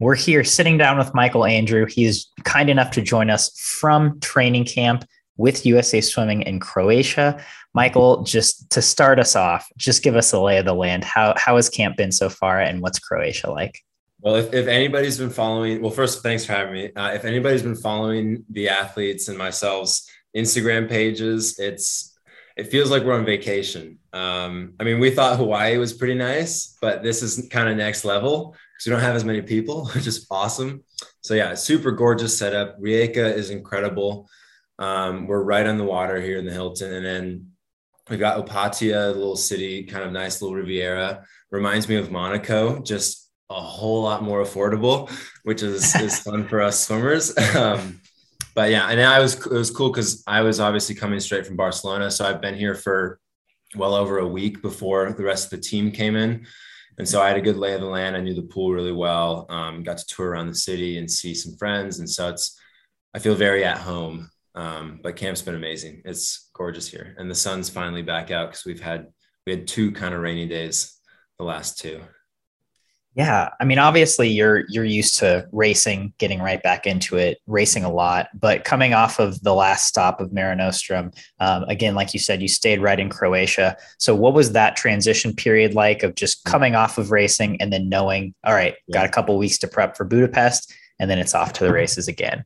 We're here sitting down with Michael Andrew. He's kind enough to join us from training camp with USA Swimming in Croatia. Michael, just to start us off, just give us a lay of the land. How, how has camp been so far and what's Croatia like? Well, if, if anybody's been following, well, first, thanks for having me. Uh, if anybody's been following the athletes and myself's Instagram pages, it's it feels like we're on vacation. Um, I mean, we thought Hawaii was pretty nice, but this is kind of next level because we don't have as many people, which is awesome. So yeah, super gorgeous setup. Rijeka is incredible. Um, we're right on the water here in the Hilton, and then we've got Opatija, a little city, kind of nice little Riviera. Reminds me of Monaco, just a whole lot more affordable, which is is fun for us swimmers. Um, but yeah, and I was it was cool because I was obviously coming straight from Barcelona, so I've been here for well over a week before the rest of the team came in, and so I had a good lay of the land. I knew the pool really well. Um, got to tour around the city and see some friends, and so it's I feel very at home. Um, but camp's been amazing. It's gorgeous here, and the sun's finally back out because we've had we had two kind of rainy days the last two. Yeah, I mean, obviously you're you're used to racing, getting right back into it, racing a lot. But coming off of the last stop of Mare Nostrum, um, again, like you said, you stayed right in Croatia. So, what was that transition period like of just coming off of racing and then knowing, all right, got a couple weeks to prep for Budapest, and then it's off to the races again?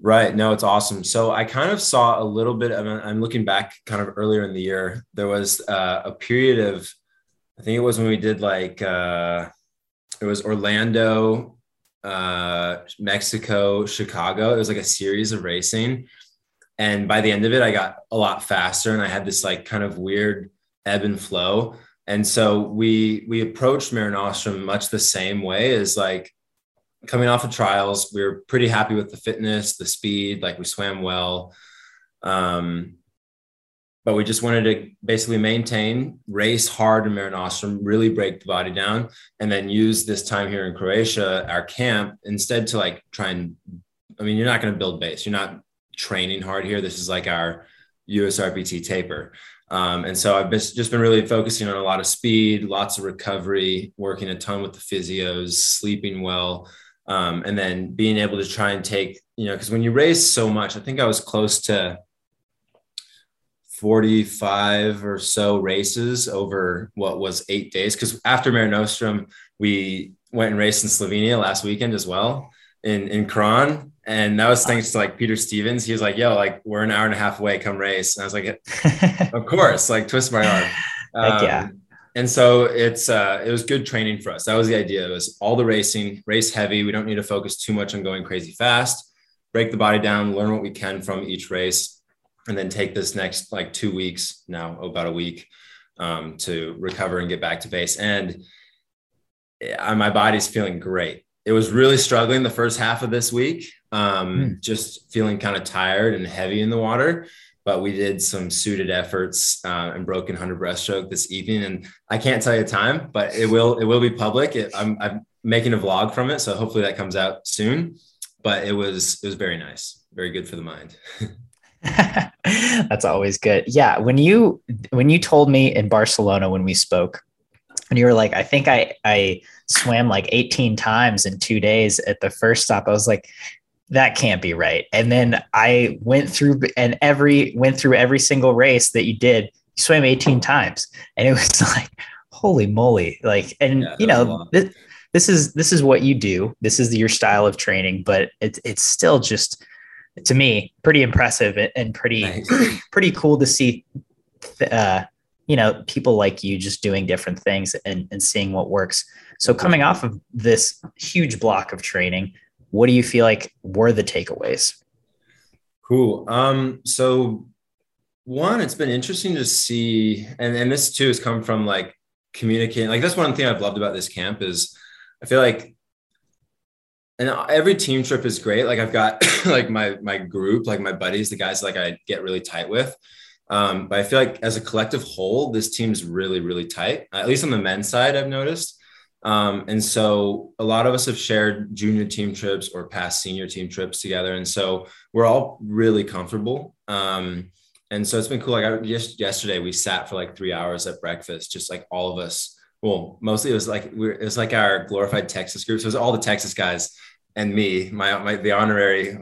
Right. No, it's awesome. So I kind of saw a little bit. Of, I'm looking back, kind of earlier in the year. There was uh, a period of, I think it was when we did like. Uh, it was Orlando, uh, Mexico, Chicago. It was like a series of racing. And by the end of it, I got a lot faster and I had this like kind of weird ebb and flow. And so we we approached Mare Nostrum much the same way as like coming off of trials. We were pretty happy with the fitness, the speed, like we swam well. Um, but we just wanted to basically maintain, race hard in Mare Nostrum, really break the body down, and then use this time here in Croatia, our camp, instead to like try and. I mean, you're not going to build base. You're not training hard here. This is like our USRPT taper. Um, and so I've been, just been really focusing on a lot of speed, lots of recovery, working a ton with the physios, sleeping well, um, and then being able to try and take, you know, because when you race so much, I think I was close to 45 or so races over what was eight days. Because after Mare Nostrum, we went and raced in Slovenia last weekend as well in in Kranj. And that was thanks to like Peter Stevens. He was like, yo, like we're an hour and a half away, come race. And I was like, of course, like twist my arm. Um, yeah. And so it's uh it was good training for us. That was the idea. It was all the racing, race heavy. We don't need to focus too much on going crazy fast, break the body down, learn what we can from each race and then take this next like two weeks now, about a week, um, to recover and get back to base. And I, my body's feeling great. It was really struggling the first half of this week, um, mm. just feeling kind of tired and heavy in the water. But we did some suited efforts uh, and broken hundred breaststroke this evening, and I can't tell you the time, but it will it will be public. It, I'm, I'm making a vlog from it, so hopefully that comes out soon. But it was it was very nice, very good for the mind. That's always good. Yeah, when you when you told me in Barcelona when we spoke, and you were like, I think I I swam like 18 times in two days at the first stop. I was like, that can't be right. And then I went through and every went through every single race that you did. You swam 18 times, and it was like, holy moly! Like, and yeah, you know, this, this is this is what you do. This is your style of training, but it's it's still just to me pretty impressive and pretty nice. pretty cool to see uh, you know people like you just doing different things and, and seeing what works. So coming off of this huge block of training what do you feel like were the takeaways? Cool. Um so one it's been interesting to see and and this too has come from like communicating like that's one thing i've loved about this camp is i feel like and every team trip is great. Like I've got like my my group, like my buddies, the guys like I get really tight with. Um, but I feel like as a collective whole, this team's really really tight. At least on the men's side, I've noticed. Um, and so a lot of us have shared junior team trips or past senior team trips together, and so we're all really comfortable. Um, and so it's been cool. Like I, just yesterday, we sat for like three hours at breakfast, just like all of us well, mostly it was like we it was like our glorified Texas group. So it was all the Texas guys and me, my, my the honorary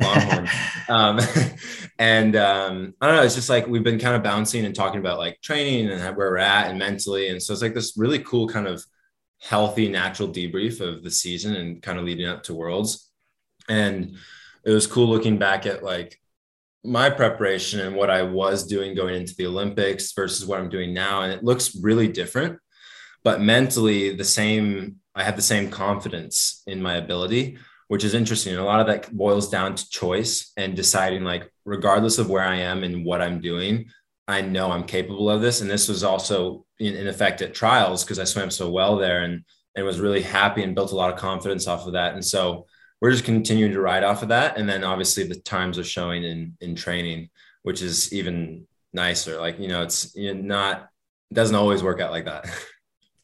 Longhorn. um, and um, I don't know, it's just like we've been kind of bouncing and talking about like training and where we're at and mentally. And so it's like this really cool kind of healthy, natural debrief of the season and kind of leading up to Worlds. And it was cool looking back at like my preparation and what I was doing going into the Olympics versus what I'm doing now. And it looks really different, but mentally the same, I have the same confidence in my ability, which is interesting. And a lot of that boils down to choice and deciding like, regardless of where I am and what I'm doing, I know I'm capable of this. And this was also in, in effect at trials because I swam so well there and, and was really happy and built a lot of confidence off of that. And so we're just continuing to ride off of that. And then obviously the times are showing in in training, which is even nicer. Like, you know, it's not it doesn't always work out like that.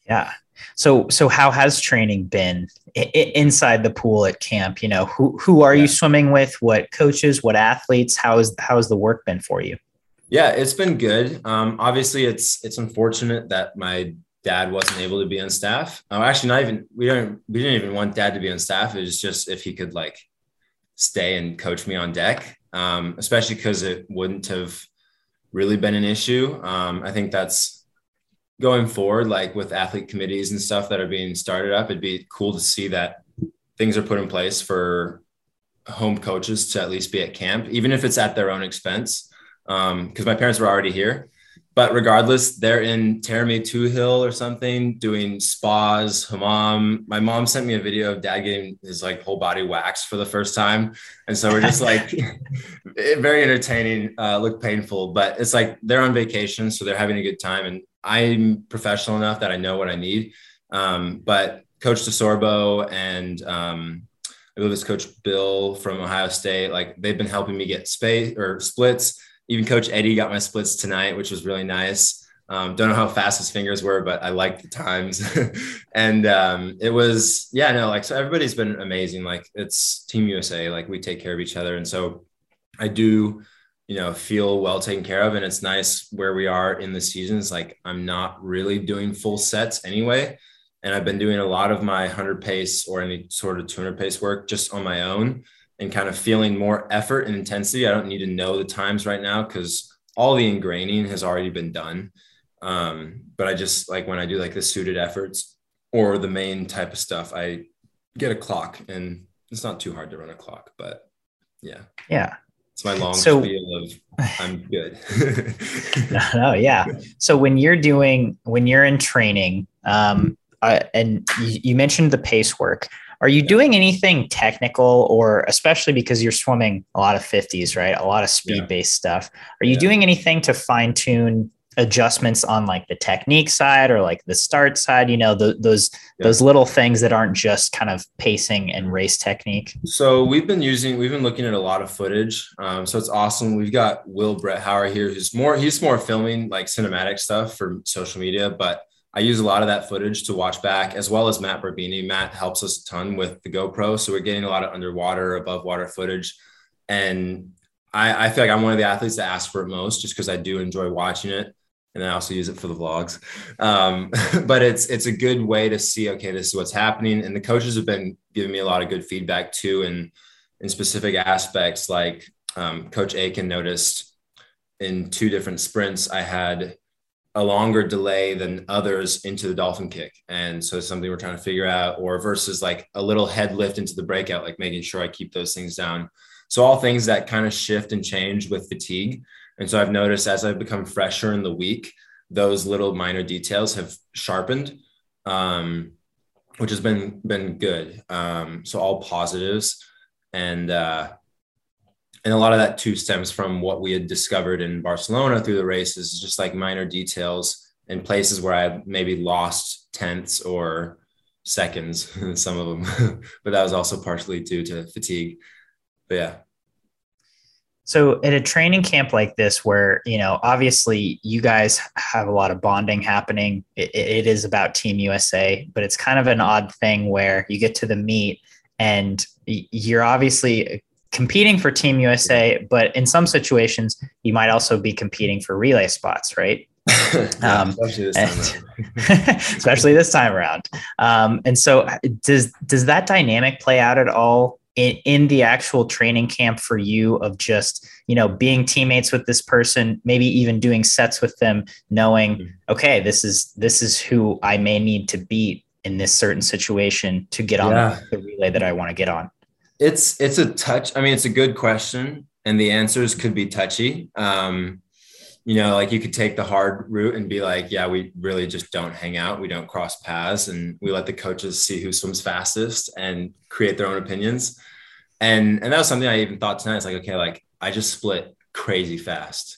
Yeah. So so how has training been I- inside the pool at camp? You know, who who are yeah. you swimming with? What coaches? What athletes? How is how has the work been for you? Yeah, it's been good. Um, obviously, it's it's unfortunate that my dad wasn't able to be on staff. Oh, actually, not even we don't we didn't even want dad to be on staff. It was just if he could like stay and coach me on deck, um, especially because it wouldn't have really been an issue. Um, I think that's going forward, like with athlete committees and stuff that are being started up. It'd be cool to see that things are put in place for home coaches to at least be at camp, even if it's at their own expense. Because um, my parents were already here but regardless, they're in Hill or something doing spas, hammam. My mom sent me a video of dad getting his like whole body waxed for the first time. And so we're just like very entertaining, uh, look painful, but it's like they're on vacation. So they're having a good time. And I'm professional enough that I know what I need. Um, but Coach DeSorbo and um, I believe it's Coach Bill from Ohio State, like they've been helping me get space or splits even Coach Eddie got my splits tonight, which was really nice. Um, don't know how fast his fingers were, but I liked the times. and um, it was, yeah, no, like, so everybody's been amazing. Like, it's Team USA, like, we take care of each other. And so I do, you know, feel well taken care of. And it's nice where we are in the seasons. Like, I'm not really doing full sets anyway. And I've been doing a lot of my 100 pace or any sort of 200 pace work just on my own and kind of feeling more effort and intensity. I don't need to know the times right now because all the ingraining has already been done. Um, but I just like when I do like the suited efforts or the main type of stuff, I get a clock and it's not too hard to run a clock, but yeah. Yeah. It's my long so, spiel of I'm good. no, no, yeah. So when you're doing, when you're in training, um, uh, and you, you mentioned the pace work, are you doing anything technical or especially because you're swimming a lot of 50s, right? A lot of speed based yeah. stuff. Are you yeah. doing anything to fine tune adjustments on like the technique side or like the start side, you know, the, those yeah. those little things that aren't just kind of pacing and race technique? So we've been using we've been looking at a lot of footage. Um, so it's awesome. We've got Will Brett Howard here who's more he's more filming like cinematic stuff for social media, but I use a lot of that footage to watch back, as well as Matt Barbini. Matt helps us a ton with the GoPro, so we're getting a lot of underwater, above water footage, and I, I feel like I'm one of the athletes that ask for it most, just because I do enjoy watching it, and I also use it for the vlogs. Um, but it's it's a good way to see, okay, this is what's happening, and the coaches have been giving me a lot of good feedback too, and in specific aspects, like um, Coach Aiken noticed in two different sprints, I had a longer delay than others into the dolphin kick. And so something we're trying to figure out, or versus like a little head lift into the breakout, like making sure I keep those things down. So all things that kind of shift and change with fatigue. And so I've noticed as I've become fresher in the week, those little minor details have sharpened, um, which has been been good. Um, so all positives. And uh, and a lot of that too stems from what we had discovered in Barcelona through the races, just like minor details in places where I maybe lost tenths or seconds, some of them, but that was also partially due to fatigue. But yeah. So at a training camp like this, where you know obviously you guys have a lot of bonding happening, it, it is about Team USA, but it's kind of an odd thing where you get to the meet and you're obviously competing for Team USA, but in some situations, you might also be competing for relay spots, right? yeah, um, especially, this especially this time around. Um, and so, does does that dynamic play out at all in, in the actual training camp for you? Of just you know being teammates with this person, maybe even doing sets with them, knowing mm-hmm. okay, this is this is who I may need to beat in this certain situation to get on yeah. the relay that I want to get on. It's it's a touch. I mean, it's a good question, and the answers could be touchy. Um, you know, like you could take the hard route and be like, yeah, we really just don't hang out. We don't cross paths and we let the coaches see who swims fastest and create their own opinions. And and that was something I even thought tonight. It's like, okay, like I just split crazy fast.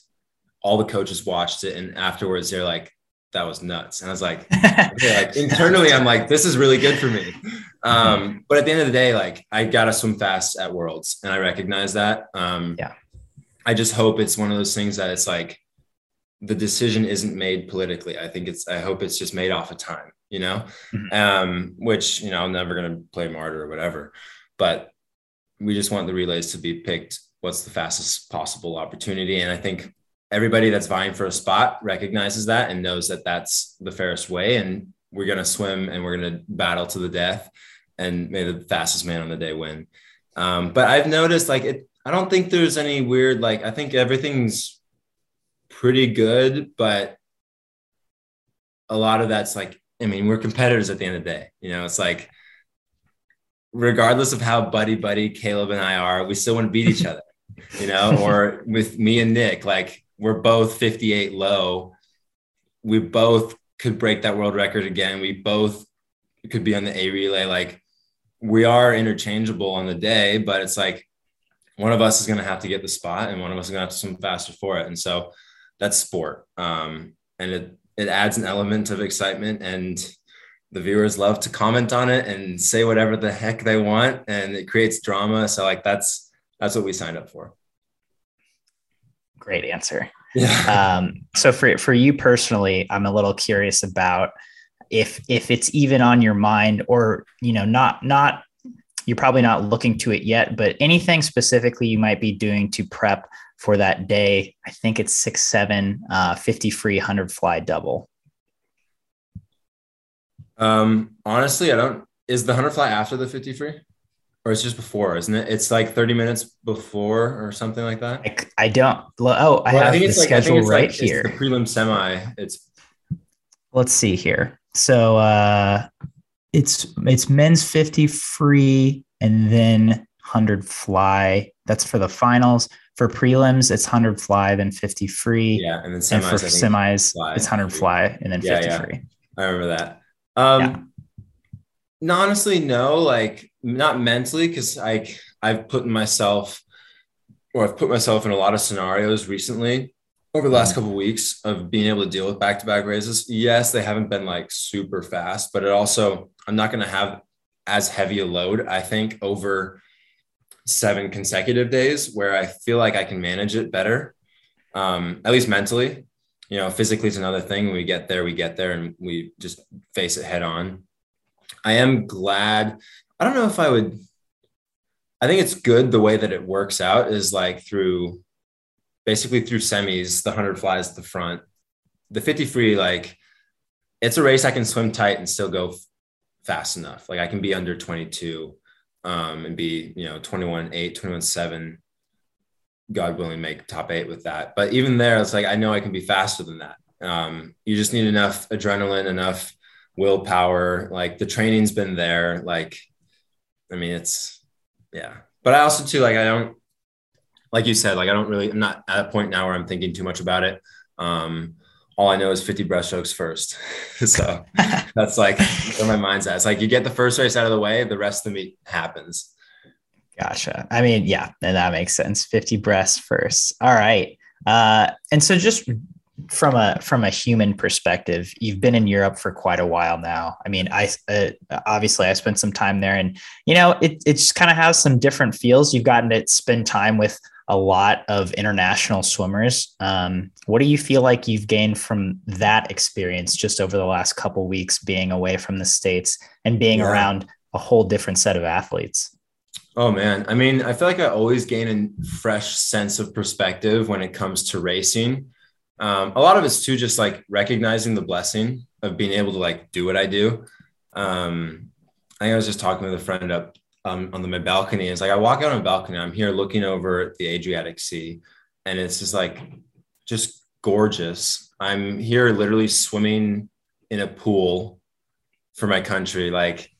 All the coaches watched it and afterwards they're like, that was nuts. And I was like, okay, like internally, I'm like, this is really good for me. Um, but at the end of the day, like I gotta swim fast at worlds and I recognize that. Um, yeah. I just hope it's one of those things that it's like the decision isn't made politically. I think it's, I hope it's just made off of time, you know, mm-hmm. um, which, you know, I'm never going to play martyr or whatever, but we just want the relays to be picked. What's the fastest possible opportunity? And I think everybody that's vying for a spot recognizes that and knows that that's the fairest way. And we're going to swim and we're going to battle to the death and may the fastest man on the day win. Um, but I've noticed like it, I don't think there's any weird, like, I think everything's pretty good, but a lot of that's like, I mean, we're competitors at the end of the day. You know, it's like, regardless of how buddy buddy Caleb and I are, we still want to beat each other, you know, or with me and Nick, like we're both 58 low. We both could break that world record again. We both could be on the A relay. Like we are interchangeable on the day, but it's like one of us is going to have to get the spot and one of us is going to have to swim faster for it. And so that's sport. Um, and it, it adds an element of excitement and the viewers love to comment on it and say whatever the heck they want and it creates drama. So like that's, that's what we signed up for. Great answer. Yeah. Um, so for, for you personally, I'm a little curious about if, if it's even on your mind or, you know, not, not, you're probably not looking to it yet, but anything specifically you might be doing to prep for that day. I think it's six, seven, uh, 50 free, 100 fly double. Um, honestly, I don't. Is the 100 fly after the 50 free? Or it's just before, isn't it? It's like 30 minutes before or something like that. I, I don't. Oh, I well, have I the like, schedule right like, here. the prelim semi. It's. Let's see here. So uh, it's it's men's 50 free and then 100 fly. That's for the finals. For prelims, it's 100 fly, then 50 free. Yeah, and then semis, and for semis, fly, it's 100 fly, and then 50 yeah, free. I remember that. Um, yeah. honestly, no, like not mentally, because I I've put myself, or I've put myself in a lot of scenarios recently over the last mm. couple of weeks of being able to deal with back-to-back raises. Yes, they haven't been like super fast, but it also I'm not going to have as heavy a load. I think over seven consecutive days where I feel like I can manage it better, um, at least mentally. You know, physically is another thing. When we get there, we get there and we just face it head on. I am glad. I don't know if I would. I think it's good the way that it works out is like through basically through semis, the 100 flies at the front. The 50 free, like it's a race I can swim tight and still go fast enough. Like I can be under 22 um, and be, you know, 21, 8, 21, 7, God willing, make top eight with that. But even there, it's like, I know I can be faster than that. Um, you just need enough adrenaline, enough willpower. Like the training's been there. Like, I mean, it's, yeah. But I also, too, like, I don't, like you said, like, I don't really, I'm not at a point now where I'm thinking too much about it. Um, all I know is 50 breaststrokes first. so that's like where my mind's at. It's like you get the first race out of the way, the rest of the meet happens. Gotcha. I mean, yeah, and that makes sense. 50 breasts first. All right. Uh, and so just from a from a human perspective, you've been in Europe for quite a while now. I mean, I uh, obviously I spent some time there, and you know, it it just kind of has some different feels. You've gotten to spend time with a lot of international swimmers. Um, what do you feel like you've gained from that experience just over the last couple weeks being away from the states and being yeah. around a whole different set of athletes? Oh man, I mean, I feel like I always gain a fresh sense of perspective when it comes to racing. Um, a lot of it's too just like recognizing the blessing of being able to like do what I do. Um, I think I was just talking with a friend up um, on the, balcony. It's like I walk out on a balcony. I'm here looking over the Adriatic Sea, and it's just like just gorgeous. I'm here literally swimming in a pool for my country. Like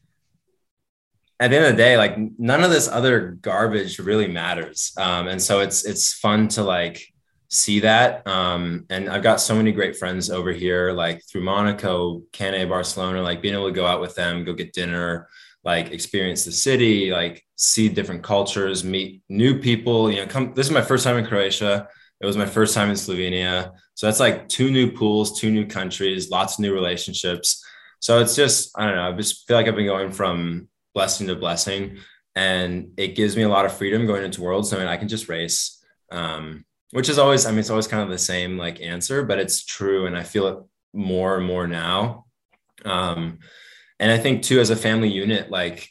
at the end of the day, like none of this other garbage really matters. Um, and so it's it's fun to like see that. Um, and I've got so many great friends over here, like through Monaco, Cannes, Barcelona, like being able to go out with them, go get dinner, like experience the city, like see different cultures, meet new people. You know, come. This is my first time in Croatia. It was my first time in Slovenia. So that's like two new pools, two new countries, lots of new relationships. So it's just, I don't know, I just feel like I've been going from blessing to blessing. And it gives me a lot of freedom going into worlds. I mean, I can just race, um, which is always, I mean, it's always kind of the same like answer, but it's true. And I feel it more and more now. Um, and I think too, as a family unit, like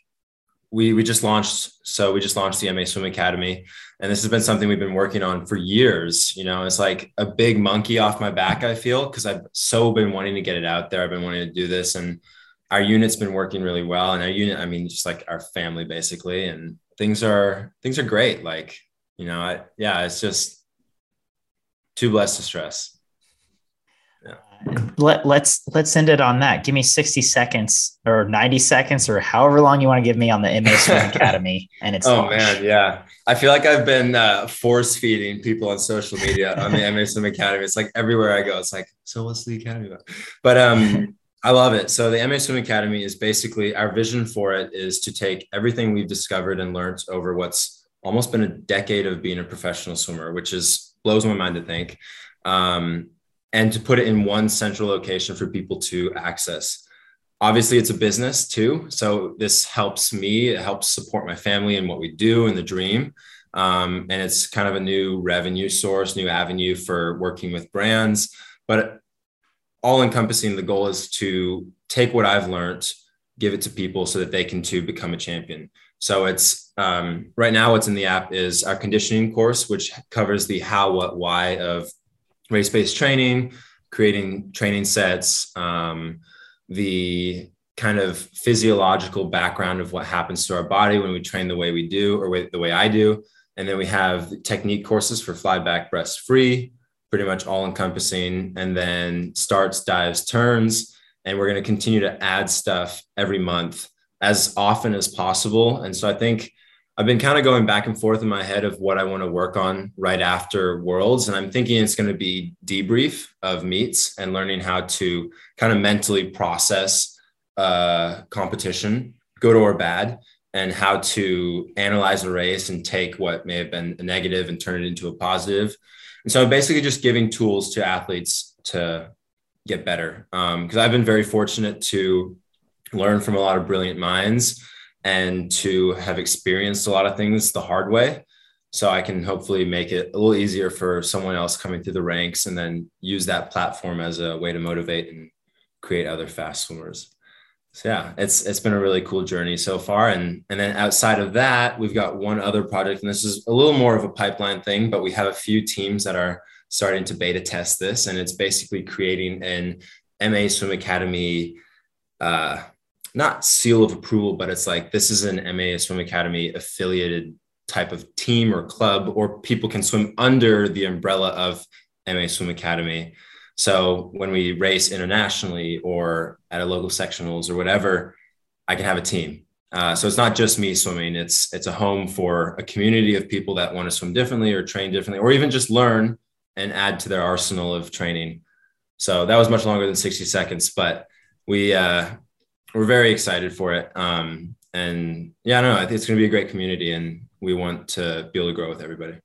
we we just launched so we just launched the ma swim academy. And this has been something we've been working on for years you know it's like a big monkey off my back i feel because i've so been wanting to get it out there. I've been wanting to do this. And our unit's been working really well. And our unit i mean just like our family basically. And things are things are great. Like you know I, yeah it's just too blessed to stress let, let's let's end it on that. Give me 60 seconds or 90 seconds or however long you want to give me on the MA Swim Academy. And it's oh launch. man, yeah. I feel like I've been uh, force feeding people on social media on the MA Swim Academy. It's like everywhere I go, it's like, so what's the academy about? But um, I love it. So the MA Swim Academy is basically our vision for it is to take everything we've discovered and learned over what's almost been a decade of being a professional swimmer, which is blows my mind to think. Um, and to put it in one central location for people to access. Obviously, it's a business too. So this helps me, it helps support my family and what we do and the dream. Um, and it's kind of a new revenue source, new avenue for working with brands. But all encompassing, the goal is to take what I've learned, give it to people so that they can too become a champion. So it's um, right now, what's in the app is our conditioning course, which covers the how, what, why of race based training, creating training sets, um, the kind of physiological background of what happens to our body when we train the way we do or the way I do. And then we have technique courses for fly back breast free, pretty much all encompassing, and then starts, dives, turns. And we're going to continue to add stuff every month as often as possible. And so I think I've been kind of going back and forth in my head of what I want to work on right after Worlds. And I'm thinking it's going to be debrief of meets and learning how to kind of mentally process uh, competition, good or bad, and how to analyze a race and take what may have been a negative and turn it into a positive. And so basically just giving tools to athletes to get better. Because um, I've been very fortunate to learn from a lot of brilliant minds and to have experienced a lot of things the hard way. So I can hopefully make it a little easier for someone else coming through the ranks and then use that platform as a way to motivate and create other fast swimmers. So yeah, it's it's been a really cool journey so far. And and then outside of that, we've got one other project, and this is a little more of a pipeline thing, but we have a few teams that are starting to beta test this, and it's basically creating an MA Swim Academy uh, not seal of approval, but it's like this is an MA Swim Academy affiliated type of team or club, or people can swim under the umbrella of MA Swim Academy. So when we race internationally or at a local sectionals or whatever, I can have a team. Uh, so it's not just me swimming; it's it's a home for a community of people that want to swim differently or train differently, or even just learn and add to their arsenal of training. So that was much longer than 60 seconds, but we uh, we're very excited for it. Um, and yeah, no, it's going to be a great community, and we want to be able to grow with everybody.